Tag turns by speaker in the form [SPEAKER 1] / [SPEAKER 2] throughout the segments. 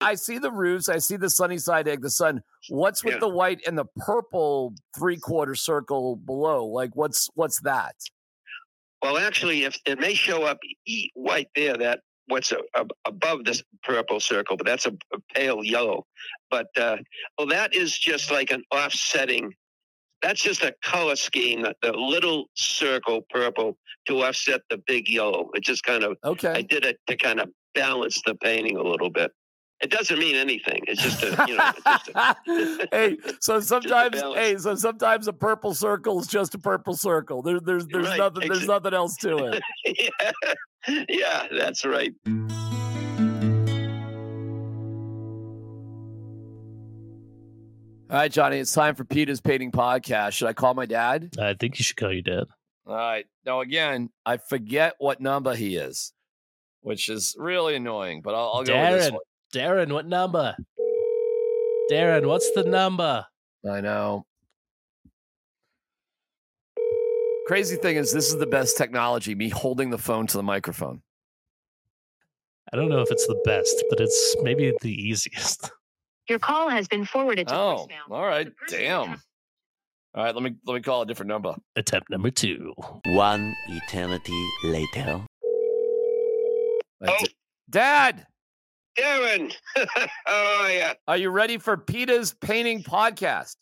[SPEAKER 1] I see the roofs. I see the sunny side egg, the sun. What's with
[SPEAKER 2] Yeah.
[SPEAKER 1] the white and the purple three quarter circle below? Like, what's what's that?
[SPEAKER 2] Well, actually, if it may show up e- white there, that what's a, a, above this purple circle, but that's a, a pale yellow. But uh, well, that is just like an offsetting. That's just a color scheme. The, the little circle purple to offset the big yellow. It just kind of
[SPEAKER 1] okay.
[SPEAKER 2] I did it to kind of balance the painting a little bit. It doesn't mean anything. It's just a you know. Just a,
[SPEAKER 1] hey, so sometimes, hey, so sometimes a purple circle is just a purple circle. There, there's, there's
[SPEAKER 2] Right,
[SPEAKER 1] nothing, there's nothing else to it.
[SPEAKER 2] yeah, yeah, that's right.
[SPEAKER 1] All right, Johnny, it's time for Petah's Painting Podcast. Should I call my dad?
[SPEAKER 3] I think you should call your dad.
[SPEAKER 1] All right. Now, again, I forget what number he is, which is really annoying, but I'll, I'll go with this
[SPEAKER 3] Darren, Darren, what number? Darren, what's the number?
[SPEAKER 1] I know. Crazy thing is, this is the best technology, me holding the phone to the microphone.
[SPEAKER 3] I don't know if it's the best, but it's maybe the easiest.
[SPEAKER 4] Your call has been forwarded to
[SPEAKER 1] Oh,
[SPEAKER 4] voicemail.
[SPEAKER 1] all right.
[SPEAKER 4] The person you
[SPEAKER 1] Damn. All right, let me let me call a different number.
[SPEAKER 3] Attempt number two.
[SPEAKER 5] One eternity later.
[SPEAKER 1] Dad,
[SPEAKER 2] Darren, how are you?
[SPEAKER 1] are you ready for Petah's Painting Podcast?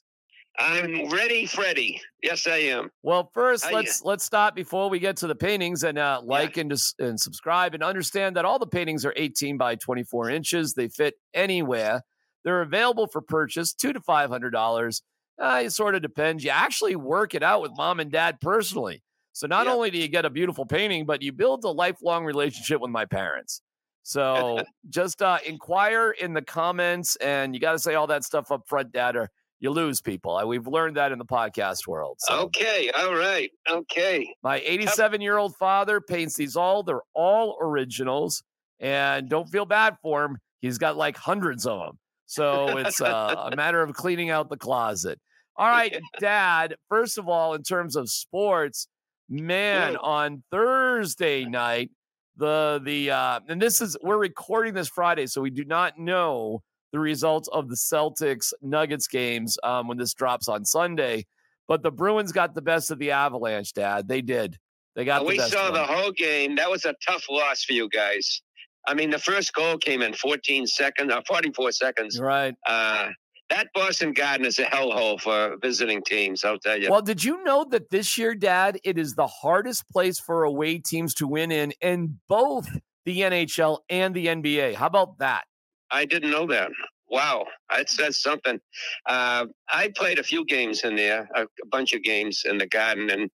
[SPEAKER 2] I'm ready, Freddy. Yes, I am.
[SPEAKER 1] Well, first,
[SPEAKER 2] How
[SPEAKER 1] let's let's stop before we get to the paintings and uh, like and dis- and subscribe and understand that all the paintings are 18 by 24 inches. They fit anywhere. They're available for purchase, two to five hundred dollars. Uh, it sort of depends. You actually work it out with mom and dad personally. So not only do you get a beautiful painting, but you build a lifelong relationship with my parents. So just uh, inquire in the comments, and you got to say all that stuff up front, Dad, or you lose people. We've learned that in the podcast world. So.
[SPEAKER 2] Okay, all right. Okay.
[SPEAKER 1] My 87 year old father paints these all. They're all originals. And don't feel bad for him. He's got like hundreds of them. So it's uh, a matter of cleaning out the closet. All right, Dad. First of all, in terms of sports, man, on Thursday night, the the uh, and this is we're recording this Friday, so we do not know the results of the Celtics Nuggets games um, when this drops on Sunday. But the Bruins got the best of the Avalanche, Dad. They did. They got the
[SPEAKER 2] we
[SPEAKER 1] best.
[SPEAKER 2] saw the whole game. That was a tough loss for you guys. I mean, the first goal came in 14 seconds, uh, 44 seconds.
[SPEAKER 1] right.
[SPEAKER 2] Uh, that Boston Garden is a hellhole for visiting teams. I'll tell you.
[SPEAKER 1] Well, did you know that this year, Dad, it is the hardest place for away teams to win in in both the NHL and the NBA? How about that?
[SPEAKER 2] I didn't know that. Wow, that says something. Uh, I played a few games in there, a, a bunch of games in the Garden, and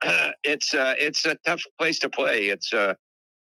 [SPEAKER 2] uh, it's uh, it's a tough place to play. It's uh,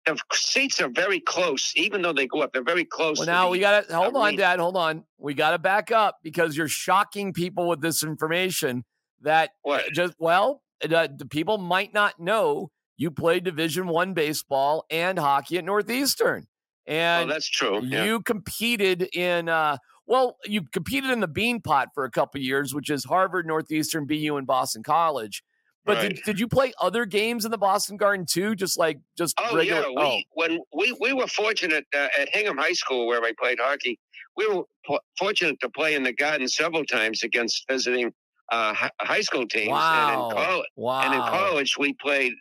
[SPEAKER 2] the seats are very close, even though they go up. They're very close.
[SPEAKER 1] Well, now we got to hold on. Dad. Hold on. We got to back up because you're shocking people with this information that
[SPEAKER 2] What?
[SPEAKER 1] just well, uh, the people might not know you played Division One baseball and hockey at Northeastern,
[SPEAKER 2] Oh,
[SPEAKER 1] and
[SPEAKER 2] that's true. Yeah.
[SPEAKER 1] you competed in. uh well, you competed in the Beanpot for a couple years, which is Harvard, Northeastern, BU, and Boston College. But did,
[SPEAKER 2] Right.
[SPEAKER 1] did you play other games in the Boston Garden too? Just like just
[SPEAKER 2] Oh
[SPEAKER 1] regular?
[SPEAKER 2] yeah, we when we we were fortunate uh, at Hingham High School where I played hockey. We were po- fortunate to play in the Garden several times against visiting uh, hi- high school teams.
[SPEAKER 1] wow,
[SPEAKER 2] And in college,
[SPEAKER 1] wow.
[SPEAKER 2] and in college, we played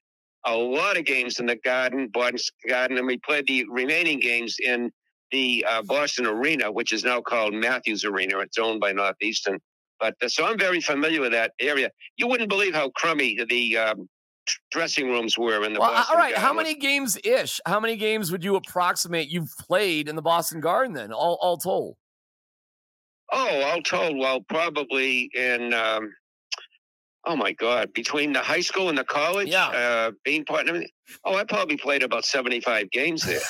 [SPEAKER 2] a lot of games in the Garden, Boston Garden, and we played the remaining games in the uh, Boston Arena, which is now called Matthews Arena. It's owned by Northeastern. But uh, so I'm very familiar with that area. You wouldn't believe how crummy the um, dressing rooms were in the
[SPEAKER 1] Well,
[SPEAKER 2] Boston
[SPEAKER 1] all right. How many games ish? How many games would you approximate you've played in the Boston Garden then, all, all told?
[SPEAKER 2] Oh, all told, well, probably in, um, oh my God, between the high school and the college,
[SPEAKER 1] Yeah.
[SPEAKER 2] uh, Beanpot and everything. Oh, I probably played about 75 games there.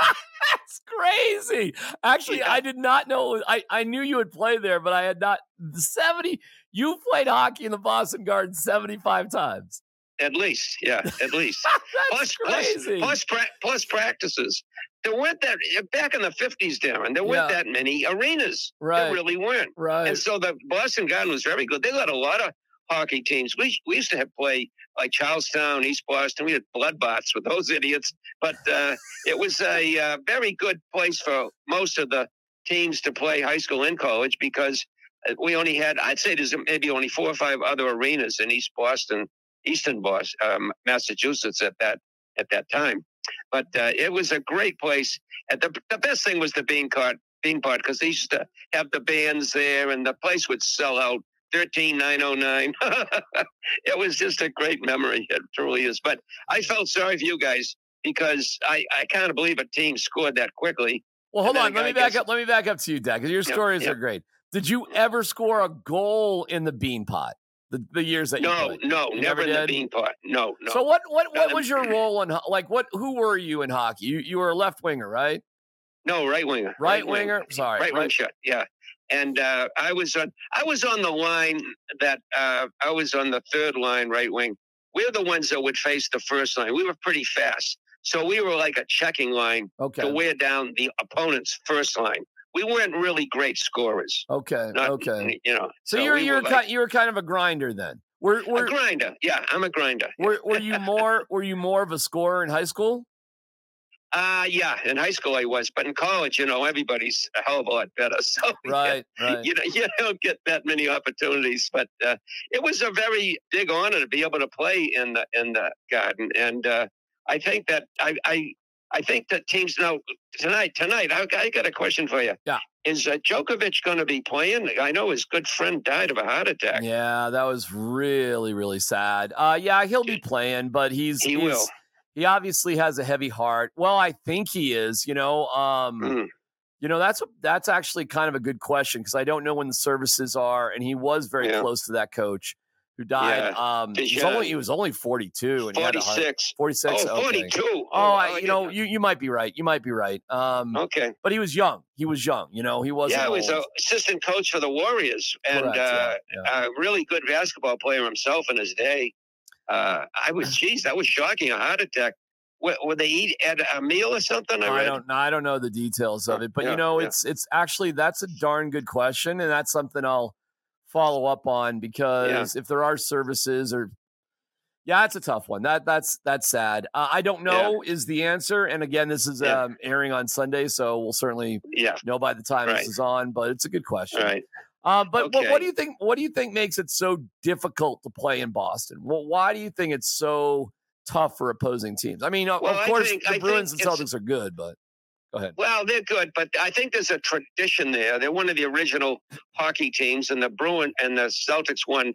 [SPEAKER 1] That's crazy. Actually,
[SPEAKER 2] Yeah.
[SPEAKER 1] I did not know. I, I knew you would play there, but I had not. 70. You played hockey in the Boston Garden 75 times.
[SPEAKER 2] at least, yeah, at least.
[SPEAKER 1] That's
[SPEAKER 2] plus, plus,
[SPEAKER 1] crazy.
[SPEAKER 2] plus, pra- plus practices. There weren't that, eh, back in the 50s, Darren, there weren't
[SPEAKER 1] Yeah.
[SPEAKER 2] that many arenas.
[SPEAKER 1] right.
[SPEAKER 2] There really weren't.
[SPEAKER 1] right.
[SPEAKER 2] And so the Boston Garden was very good. They got a lot of hockey teams. We we used to have play like Charlestown, East Boston. We had bloodbaths with those idiots. But uh, it was a uh, very good place for most of the teams to play high school and college because uh, we only had, I'd say there's maybe only four or five other arenas in East Boston, Eastern Boston, um, Massachusetts at that at that time. But uh, it was a great place. And the, the best thing was the bean cart, Beanpot, because they used to have the bands there and the place would sell out 13909. it was just a great memory. It truly is. But I felt sorry for you guys because I, I can't believe a team scored that quickly.
[SPEAKER 1] Well, hold on. Let me back guess, up. Let me back up to you, Dad, because your stories are great. Did you ever score a goal in the Beanpot? The, the years that
[SPEAKER 2] no,
[SPEAKER 1] you
[SPEAKER 2] played? no,
[SPEAKER 1] you
[SPEAKER 2] never, never in the Beanpot. No, no.
[SPEAKER 1] So what what what was your role in like what who were you in hockey? You you were a left winger, right?
[SPEAKER 2] No, right winger.
[SPEAKER 1] Right, right winger. winger. Sorry,
[SPEAKER 2] right, right wing shot. Yeah, and uh, I was on I was on the line that uh, I was on the third line, right wing. We're the ones that would face the first line. We were pretty fast, so we were like a checking line
[SPEAKER 1] okay.
[SPEAKER 2] to wear down the opponent's first line we weren't really great scorers.
[SPEAKER 1] Okay. Not, okay.
[SPEAKER 2] You know.
[SPEAKER 1] So, so you're we you're like, kind, you were kind of a grinder then.
[SPEAKER 2] We're, we're, a grinder. Yeah, I'm a grinder.
[SPEAKER 1] Were, were you more were you more of a scorer in high school?
[SPEAKER 2] Uh yeah, in high school I was, but in college, you know, everybody's a hell of a lot better. So
[SPEAKER 1] right, yeah, right.
[SPEAKER 2] you know, you don't get that many opportunities. But uh, it was a very big honor to be able to play in the in the garden, and uh, I think that I, I I think that teams now tonight. Tonight, I, I got a question for you.
[SPEAKER 1] Yeah,
[SPEAKER 2] is uh, Djokovic going to be playing? I know his good friend died of a heart attack.
[SPEAKER 1] Yeah, that was really really sad. Uh, yeah, he'll be playing, but he's
[SPEAKER 2] he
[SPEAKER 1] he's,
[SPEAKER 2] will.
[SPEAKER 1] He obviously has a heavy heart. Well, I think he is. You know, um, mm. you know that's that's actually kind of a good question because I don't know when the services are, and he was very yeah. close to that coach who died. Yeah. Um, he was, only, he was only 42 and
[SPEAKER 2] 46.
[SPEAKER 1] 46.
[SPEAKER 2] Oh, 42.
[SPEAKER 1] Oh, oh I, you know, you, you might be right. You might be right. Um,
[SPEAKER 2] okay.
[SPEAKER 1] But he was young. He was young. You know, he wasn't.
[SPEAKER 2] Yeah, he
[SPEAKER 1] was
[SPEAKER 2] an assistant coach for the Warriors and Correct, uh, yeah, yeah. a really good basketball player himself in his day. Uh, I was, geez, that was shocking. A heart attack. Would they eat at a meal or something?
[SPEAKER 1] I, I don't know. I don't know the details of it, but yeah, you know, it's it's actually that's a darn good question, and that's something I'll follow up on because yeah. if there are services or yeah, it's a tough one. That that's that's sad. Uh, I don't know yeah. is the answer. And again, this is yeah. um, airing on Sunday, so we'll certainly
[SPEAKER 2] yeah.
[SPEAKER 1] know by the time right. this is on. But it's a good question.
[SPEAKER 2] Right.
[SPEAKER 1] Um, but, okay. but what do you think? What do you think makes it so difficult to play in Boston? Well, why do you think it's so tough for opposing teams? I mean, well, of course, think, the Bruins and Celtics are good, but Go ahead.
[SPEAKER 2] Well, they're good, but I think there's a tradition there. They're one of the original hockey teams, and the Bruin and the Celtics won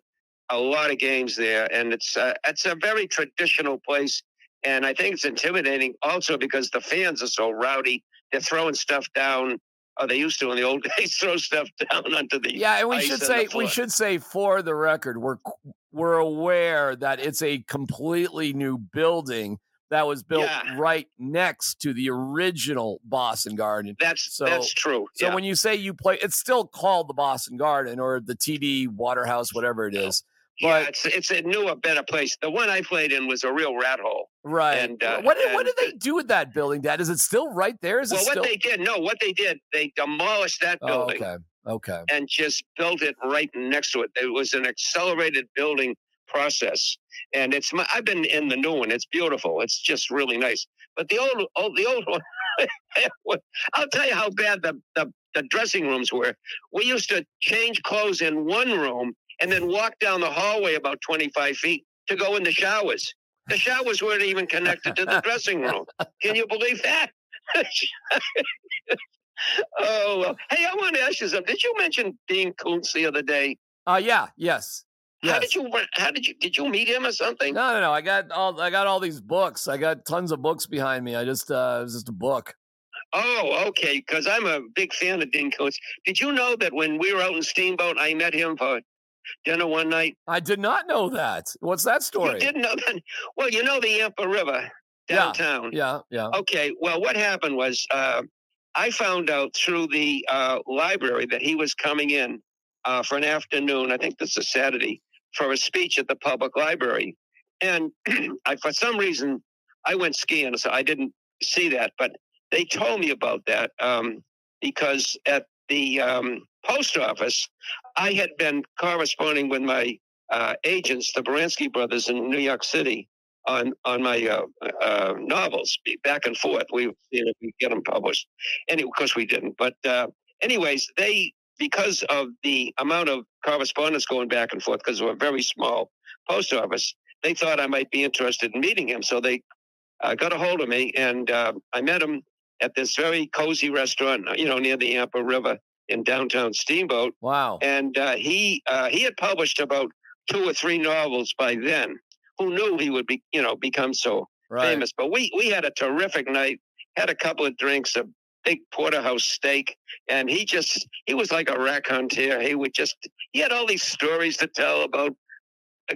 [SPEAKER 2] a lot of games there, and it's uh, it's a very traditional place. And I think it's intimidating also because the fans are so rowdy. They're throwing stuff down. Oh, they used to in the old days throw stuff down onto the
[SPEAKER 1] yeah. And we should say we should say for the record, we're we're aware that it's a completely new building that was built yeah. right next to the original Boston Garden.
[SPEAKER 2] That's so, that's true.
[SPEAKER 1] So
[SPEAKER 2] yeah.
[SPEAKER 1] when you say you play, it's still called the Boston Garden or the TD Waterhouse, whatever it is.
[SPEAKER 2] But yeah, it's it's a newer, better place. The one I played in was a real rat hole.
[SPEAKER 1] Right.
[SPEAKER 2] And uh,
[SPEAKER 1] what did,
[SPEAKER 2] and,
[SPEAKER 1] what did they do with that building, Dad? Is it still right there? Is
[SPEAKER 2] well,
[SPEAKER 1] it
[SPEAKER 2] what they did, no, what they did, they demolished that building.
[SPEAKER 1] Oh, okay. Okay.
[SPEAKER 2] And just built it right next to it. It was an accelerated building process. And it's my, I've been in the new one. It's beautiful. It's just really nice. But the old, old the old one, I'll tell you how bad the, the the dressing rooms were. We used to change clothes in one room and then walk down the hallway about 25 feet to go in the showers. The showers weren't even connected to the dressing room. Can you believe that? oh, well. hey, I want to ask you something. Did you mention Dean Koontz the other day?
[SPEAKER 1] Uh, yeah, yes. Yes.
[SPEAKER 2] How did you? How did you? Did you meet him or something?
[SPEAKER 1] No, no, no. I got all. I got all these books. I got tons of books behind me. I just. uh It was just a book.
[SPEAKER 2] Oh, okay. Because I'm a big fan of Dean Koontz. Did you know that when we were out in Steamboat, I met him for dinner one night?
[SPEAKER 1] I did not know that. What's that story?
[SPEAKER 2] You didn't know that? Well, you know the Yampa River downtown.
[SPEAKER 1] Yeah, yeah.
[SPEAKER 2] yeah. Okay. Well, what happened was uh, I found out through the uh, library that he was coming in uh, for an afternoon. I think this is Saturday for a speech at the public library. And I, for some reason, I went skiing, so I didn't see that. But they told me about that um, because at the um, post office, I had been corresponding with my uh, agents, the Baranski brothers in New York City, on on my uh, uh, novels back and forth. We you know we get them published, and of course we didn't. But uh, anyways, they because of the amount of correspondence going back and forth, because we're a very small post office, they thought I might be interested in meeting him. So they uh, got a hold of me, and uh, I met him at this very cozy restaurant, you know, near the Yampa River in downtown Steamboat.
[SPEAKER 1] Wow.
[SPEAKER 2] And uh, he uh, he had published about two or three novels by then. Who knew he would be, you know, become so
[SPEAKER 1] Right.
[SPEAKER 2] famous? But we we had a terrific night. Had a couple of drinks, a big porterhouse steak, and he just he was like a raconteur. He would just he had all these stories to tell about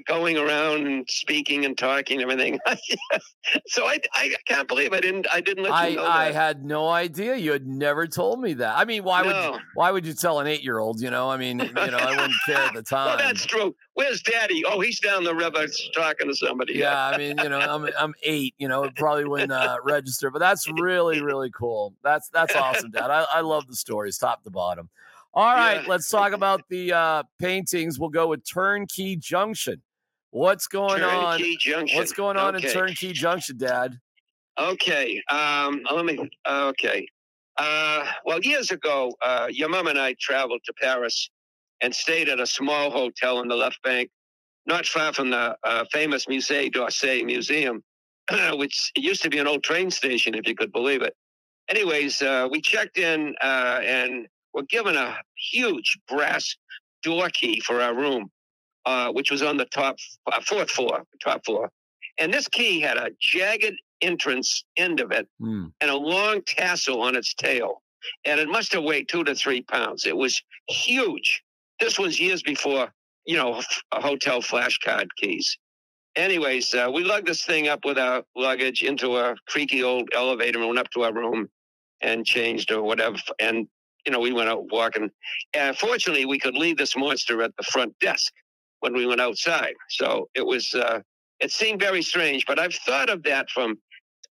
[SPEAKER 2] going around and speaking and talking and everything. so I I can't believe I didn't I didn't let
[SPEAKER 1] I,
[SPEAKER 2] you know
[SPEAKER 1] I had no idea. You had never told me that. I mean, why would why would you tell an eight year old? You know, I mean, you know, I wouldn't care at the time.
[SPEAKER 2] Well, that's true. Where's Daddy? Oh, he's down the river talking to somebody.
[SPEAKER 1] yeah, I mean, you know, I'm I'm eight. You know, it probably wouldn't uh, register, but that's really really cool. That's that's awesome, Dad. I, I love the stories, top to bottom. All right,
[SPEAKER 2] Yeah.
[SPEAKER 1] let's talk about the uh, paintings. We'll go with Turnkey Junction. What's going on?
[SPEAKER 2] Junction.
[SPEAKER 1] What's going on
[SPEAKER 2] okay.
[SPEAKER 1] in Turnkey Junction, Dad?
[SPEAKER 2] Okay. Um, let me. Okay. Uh, well, years ago, uh, your mom and I traveled to Paris and stayed at a small hotel in the left bank, not far from the uh, famous Musée d'Orsay Museum, which used to be an old train station, if you could believe it. Anyways, uh, we checked in uh, and were given a huge brass door key for our room, uh, which was on the top uh, fourth floor, top floor. And this key had a jagged entrance end of it
[SPEAKER 1] Hmm.
[SPEAKER 2] and a long tassel on its tail. And it must have weighed two to three pounds. It was huge. This was years before, you know, f- hotel flashcard keys. Anyways, uh, we lugged this thing up with our luggage into a creaky old elevator and went up to our room and changed or whatever. And, you know, we went out walking. And fortunately, we could leave this monster at the front desk when we went outside. So it was, uh, it seemed very strange, but I've thought of that from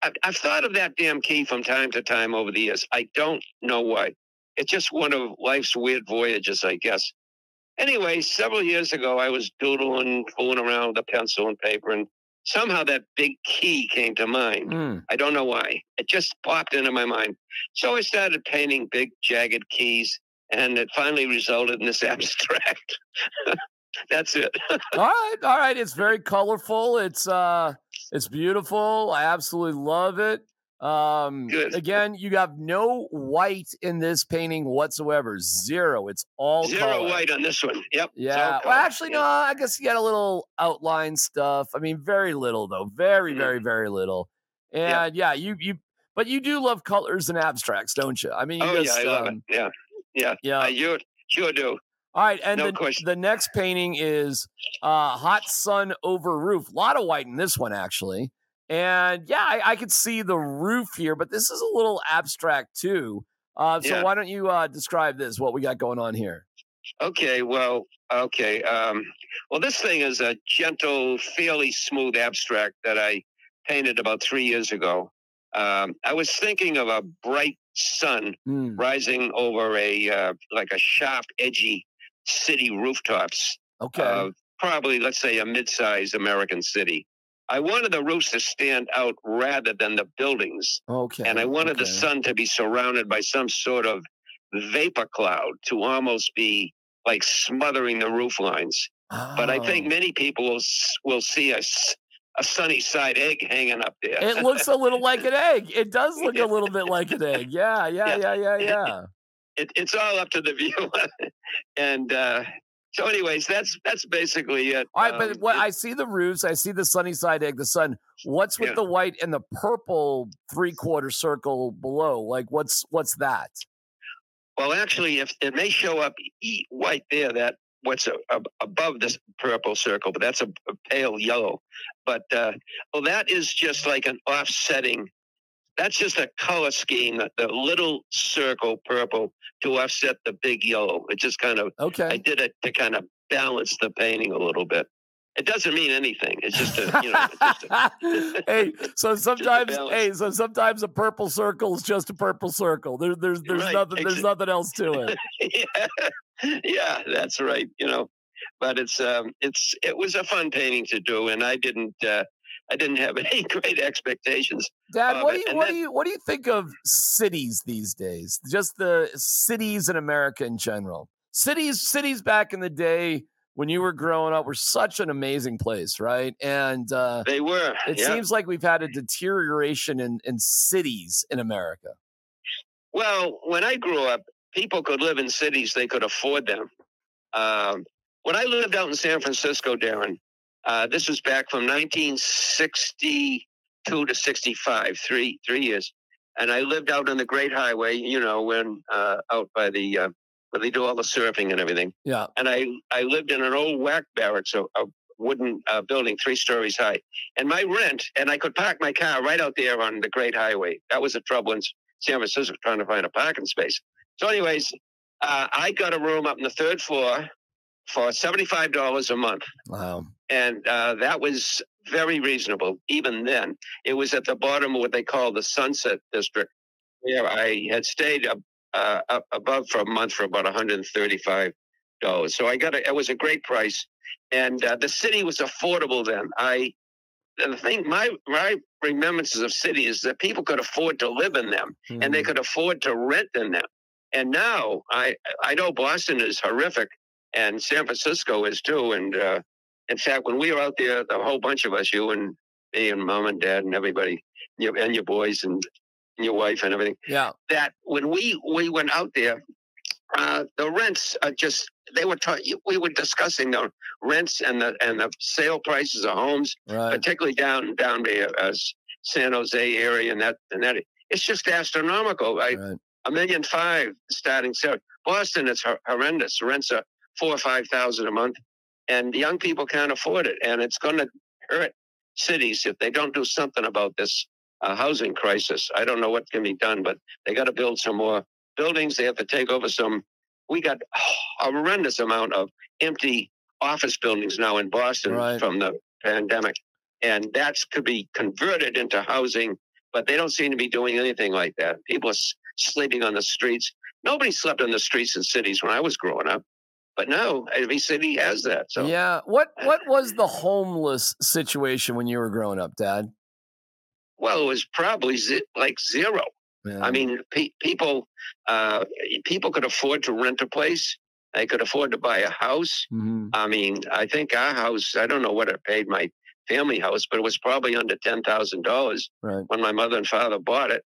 [SPEAKER 2] I've, I've thought of that damn key from time to time over the years. I don't know why. It's just one of life's weird voyages, I guess. Anyway, several years ago, I was doodling, fooling around with a pencil and paper, and somehow that big key came to mind.
[SPEAKER 1] Hmm.
[SPEAKER 2] I don't know why. It just popped into my mind. So I started painting big, jagged keys, and it finally resulted in this abstract. That's it.
[SPEAKER 1] all right, all right. It's very colorful. It's uh, it's beautiful. I absolutely love it. Um,
[SPEAKER 2] Good.
[SPEAKER 1] again, you have no white in this painting whatsoever. Zero. It's all
[SPEAKER 2] Zero
[SPEAKER 1] color.
[SPEAKER 2] white on this one. Yep.
[SPEAKER 1] Yeah. Well, actually,
[SPEAKER 2] Yeah.
[SPEAKER 1] no. I guess you got a little outline stuff. I mean, very little though. Very,
[SPEAKER 2] Mhm.
[SPEAKER 1] very, very little. And yeah, you you. But you do love colors and abstracts, don't you? I mean, you
[SPEAKER 2] Oh
[SPEAKER 1] just
[SPEAKER 2] yeah, I love
[SPEAKER 1] um,
[SPEAKER 2] it. Yeah, yeah.
[SPEAKER 1] yeah.
[SPEAKER 2] I sure, sure do.
[SPEAKER 1] All right, and
[SPEAKER 2] No
[SPEAKER 1] the,
[SPEAKER 2] question.
[SPEAKER 1] the next painting is uh, "Hot Sun Over Roof." A lot of white in this one, actually. And yeah, I, I could see the roof here, but this is a little abstract too. Uh, so
[SPEAKER 2] Yeah.
[SPEAKER 1] why don't you uh, describe this? What we got going on here?
[SPEAKER 2] Okay, well, okay. Um, well, this thing is a gentle, fairly smooth abstract that I painted about three years ago. Um, I was thinking of a bright sun
[SPEAKER 1] Hmm.
[SPEAKER 2] rising over a uh, like a sharp, edgy city rooftops
[SPEAKER 1] Okay.
[SPEAKER 2] probably, let's say, a mid-sized American city. I wanted the roofs to stand out rather than the buildings.
[SPEAKER 1] okay.
[SPEAKER 2] and I wanted the sun to be surrounded by some sort of vapor cloud to almost be like smothering the roof lines. But I think
[SPEAKER 1] Oh.
[SPEAKER 2] many people will will see a, a sunny side egg hanging up there.
[SPEAKER 1] It looks a little like an egg. It does look a little bit like an egg. Yeah, yeah, yeah, yeah, yeah.
[SPEAKER 2] It, it's all up to the viewer. and uh, so, anyways, that's that's basically it.
[SPEAKER 1] All right, but
[SPEAKER 2] Um,
[SPEAKER 1] what
[SPEAKER 2] it-
[SPEAKER 1] I see the roofs, I see the sunny side egg, the sun. What's with
[SPEAKER 2] Yeah.
[SPEAKER 1] the white and the purple three quarter circle below? Like, what's what's that?
[SPEAKER 2] well, actually, if it may show up white there, that what's a, a- above this purple circle, but that's a, a pale yellow. But uh, well, that is just like an offsetting. That's just a color scheme. The, little circle purple to offset the big yellow. It just kind of
[SPEAKER 1] okay.
[SPEAKER 2] I did it to kind of balance the painting a little bit. It doesn't mean anything. It's just a you know. Just a,
[SPEAKER 1] hey, so sometimes, hey, so sometimes a purple circle is just a purple circle. There, there's, there's
[SPEAKER 2] Right,
[SPEAKER 1] nothing, there's nothing else to it.
[SPEAKER 2] yeah, yeah, that's right. You know, but it's um, it's it was a fun painting to do, and I didn't uh, I didn't have any great expectations.
[SPEAKER 1] Dad, what do you what
[SPEAKER 2] then-
[SPEAKER 1] do you what do you think of cities these days? Just the cities in America in general. Cities cities back in the day when you were growing up were such an amazing place, right? And uh,
[SPEAKER 2] They were.
[SPEAKER 1] it
[SPEAKER 2] yeah.
[SPEAKER 1] seems like we've had a deterioration in in cities in America.
[SPEAKER 2] Well, when I grew up, people could live in cities; they could afford them. Um, when I lived out in San Francisco, Darren, uh, this was back from 1962 to 65, three three years, and I lived out on the Great Highway. You know, when uh, out by the uh, where they do all the surfing and everything.
[SPEAKER 1] Yeah.
[SPEAKER 2] And I I lived in an old whack barracks, a, a wooden uh, building, three stories high, and my rent, and I could park my car right out there on the Great Highway. That was the trouble in San Francisco trying to find a parking space. So, anyways, uh, I got a room up in the third floor for seventy-five dollars a month,
[SPEAKER 1] Wow.
[SPEAKER 2] and uh, that was very reasonable. Even then, it was at the bottom of what they call the Sunset District, where I had stayed up, uh, up above for a month for about one hundred and thirty-five dollars. So I got a, it was a great price, and uh, the city was affordable then. I the thing my my remembrances of city is that people could afford to live in them and they
[SPEAKER 1] Mhm.
[SPEAKER 2] could afford to rent in them. And now I I know Boston is horrific, and San Francisco is too. And uh, in fact, when we were out there, the whole bunch of us, you and me and mom and dad and everybody, you and your boys and your wife and everything,
[SPEAKER 1] Yeah.
[SPEAKER 2] that when we we went out there, uh, the rents are just they were ta- we were discussing the rents and the and the sale prices of homes
[SPEAKER 1] Right.
[SPEAKER 2] particularly down down the uh, San Jose area and that and that it's just astronomical. Right?
[SPEAKER 1] Right.
[SPEAKER 2] A million five starting so Boston it's horrendous. Rents are four or five thousand a month, and young people can't afford it, and it's going to hurt cities if they don't do something about this uh, housing crisis. I don't know what can be done, but they got to build some more buildings. They have to take over some. We got a horrendous amount of empty office buildings now in Boston
[SPEAKER 1] Right.
[SPEAKER 2] from the pandemic, and that could be converted into housing. But they don't seem to be doing anything like that. People are s- sleeping on the streets. Nobody slept on the streets in cities when I was growing up, but now every city has that. So
[SPEAKER 1] Yeah. What what was the homeless situation when you were growing up, Dad?
[SPEAKER 2] well, it was probably ze- like zero.
[SPEAKER 1] Yeah.
[SPEAKER 2] I mean, pe- people uh, people could afford to rent a place. They could afford to buy a house.
[SPEAKER 1] Mhm.
[SPEAKER 2] I mean, I think our house. I don't know what it paid my family house, but it was probably under ten thousand dollars
[SPEAKER 1] right.
[SPEAKER 2] when my mother and father bought it.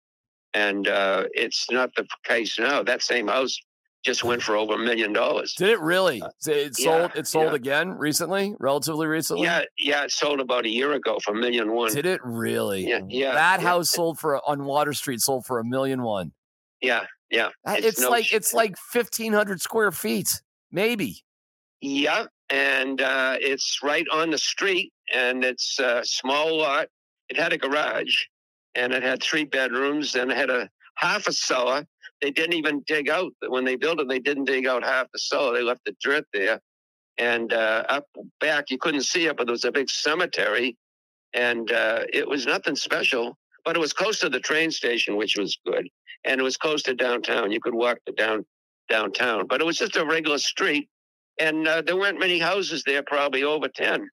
[SPEAKER 2] And uh, it's not the case now. That same house just went for over a million dollars.
[SPEAKER 1] Did it really? So It
[SPEAKER 2] yeah,
[SPEAKER 1] sold. It sold
[SPEAKER 2] yeah.
[SPEAKER 1] again recently, relatively recently.
[SPEAKER 2] Yeah, yeah, it sold about a year ago for a million one.
[SPEAKER 1] Did it really?
[SPEAKER 2] Yeah, yeah,
[SPEAKER 1] That
[SPEAKER 2] yeah.
[SPEAKER 1] house sold for on Water Street sold for a million one.
[SPEAKER 2] Yeah, yeah.
[SPEAKER 1] That- It's,
[SPEAKER 2] no
[SPEAKER 1] like
[SPEAKER 2] sh-
[SPEAKER 1] it's like fifteen hundred square feet, maybe.
[SPEAKER 2] Yeah, and uh, it's right on the street, and it's a small lot. It had a garage, and it had three bedrooms, and it had a half a cellar. They didn't even dig out when they built it. They didn't dig out half the cellar. They left the dirt there, and uh, up back you couldn't see it, but there was a big cemetery, and uh, it was nothing special. But it was close to the train station, which was good, and it was close to downtown. You could walk to down downtown, but it was just a regular street and uh, there weren't many houses there, probably over ten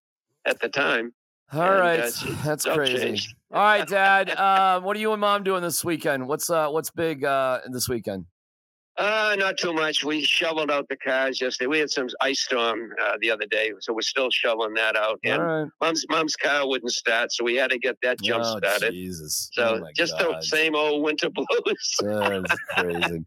[SPEAKER 2] at the time.
[SPEAKER 1] All
[SPEAKER 2] And, uh,
[SPEAKER 1] right,
[SPEAKER 2] it's-
[SPEAKER 1] that's crazy. All right, Dad. Uh, what are you and Mom doing this weekend? What's uh what's big uh this weekend?
[SPEAKER 2] Uh, not too much. We shoveled out the cars yesterday. We had some ice storm uh, the other day, so we're still shoveling that out. And
[SPEAKER 1] right.
[SPEAKER 2] mom's mom's car wouldn't start, so we had to get that jump
[SPEAKER 1] Oh,
[SPEAKER 2] started.
[SPEAKER 1] Jesus.
[SPEAKER 2] So
[SPEAKER 1] oh
[SPEAKER 2] just
[SPEAKER 1] God.
[SPEAKER 2] the same old winter blues.
[SPEAKER 1] That's crazy.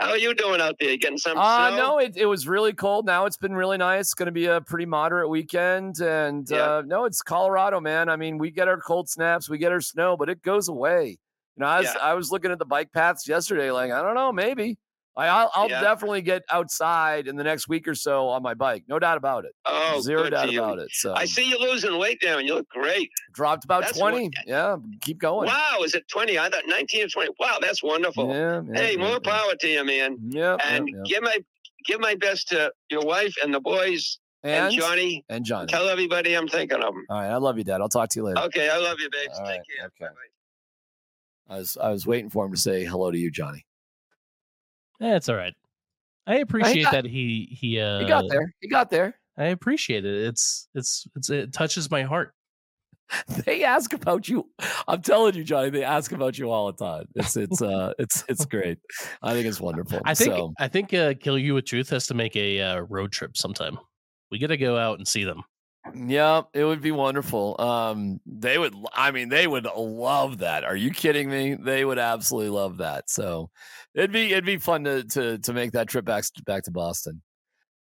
[SPEAKER 2] How are you doing out there? Getting some
[SPEAKER 1] Uh,
[SPEAKER 2] snow?
[SPEAKER 1] no, it, it was really cold. Now it's been really nice. It's going to be a pretty moderate weekend. And
[SPEAKER 2] Yeah.
[SPEAKER 1] uh, no, it's Colorado, man. I mean, we get our cold snaps, we get our snow, but it goes away. You know, I was,
[SPEAKER 2] Yeah.
[SPEAKER 1] I was looking at the bike paths yesterday, like, I don't know, maybe. I, I'll, I'll
[SPEAKER 2] Yeah.
[SPEAKER 1] definitely get outside in the next week or so on my bike. No doubt about it.
[SPEAKER 2] Oh,
[SPEAKER 1] Zero doubt about it. So
[SPEAKER 2] I see you losing weight now, and you look great.
[SPEAKER 1] dropped about
[SPEAKER 2] That's what-
[SPEAKER 1] 20. yeah, keep going.
[SPEAKER 2] Wow, is it twenty? I thought nineteen or twenty. Wow, that's wonderful.
[SPEAKER 1] Yeah, yeah,
[SPEAKER 2] hey,
[SPEAKER 1] yeah,
[SPEAKER 2] more power to you, man.
[SPEAKER 1] Yeah,
[SPEAKER 2] and give my give my best to your wife and the boys
[SPEAKER 1] And,
[SPEAKER 2] and, Johnny.
[SPEAKER 1] and Johnny.
[SPEAKER 2] Tell everybody I'm thinking of them.
[SPEAKER 1] All right, I love you, Dad. I'll talk to you later.
[SPEAKER 2] Okay, I love you, babes.
[SPEAKER 1] All
[SPEAKER 2] Take
[SPEAKER 1] right,
[SPEAKER 2] care.
[SPEAKER 1] okay.
[SPEAKER 2] Bye-bye.
[SPEAKER 1] I was I was waiting for him to say hello to you, Johnny.
[SPEAKER 3] It's all right. I appreciate
[SPEAKER 1] got-
[SPEAKER 3] that he he uh
[SPEAKER 1] He got there. He got there.
[SPEAKER 3] I appreciate it. It's it's it's it touches my heart.
[SPEAKER 1] they ask about you. I'm telling you, Johnny, they ask about you all the time. It's it's uh it's it's great. I think it's wonderful.
[SPEAKER 3] I think
[SPEAKER 1] so,
[SPEAKER 3] I think uh, Kill You with Truth has to make a uh, road trip sometime. We got to go out and see them.
[SPEAKER 1] Yeah, it would be wonderful. Um, they would. I mean, they would love that. Are you kidding me? They would absolutely love that. So, it'd be it'd be fun to to to make that trip back back to Boston.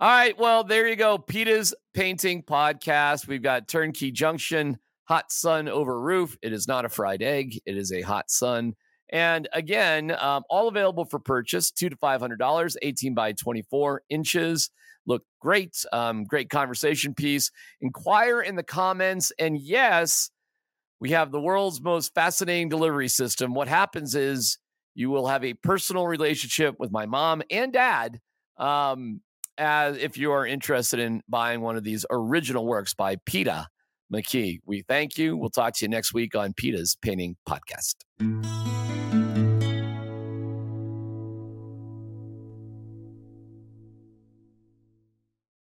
[SPEAKER 1] All right, well, there you go. Petah's Painting Podcast. We've got Turnkey Junction, Hot Sun Over Roof. It is not a fried egg. It is a hot sun. And again, um, all available for purchase, two to five hundred dollars, eighteen by twenty-four inches. Look great, um, great conversation piece. Inquire in the comments, and yes, we have the world's most fascinating delivery system. What happens is you will have a personal relationship with my mom and dad. Um, as if you are interested in buying one of these original works by Peta McKee. We thank you. We'll talk to you next week on Petah's Painting Podcast.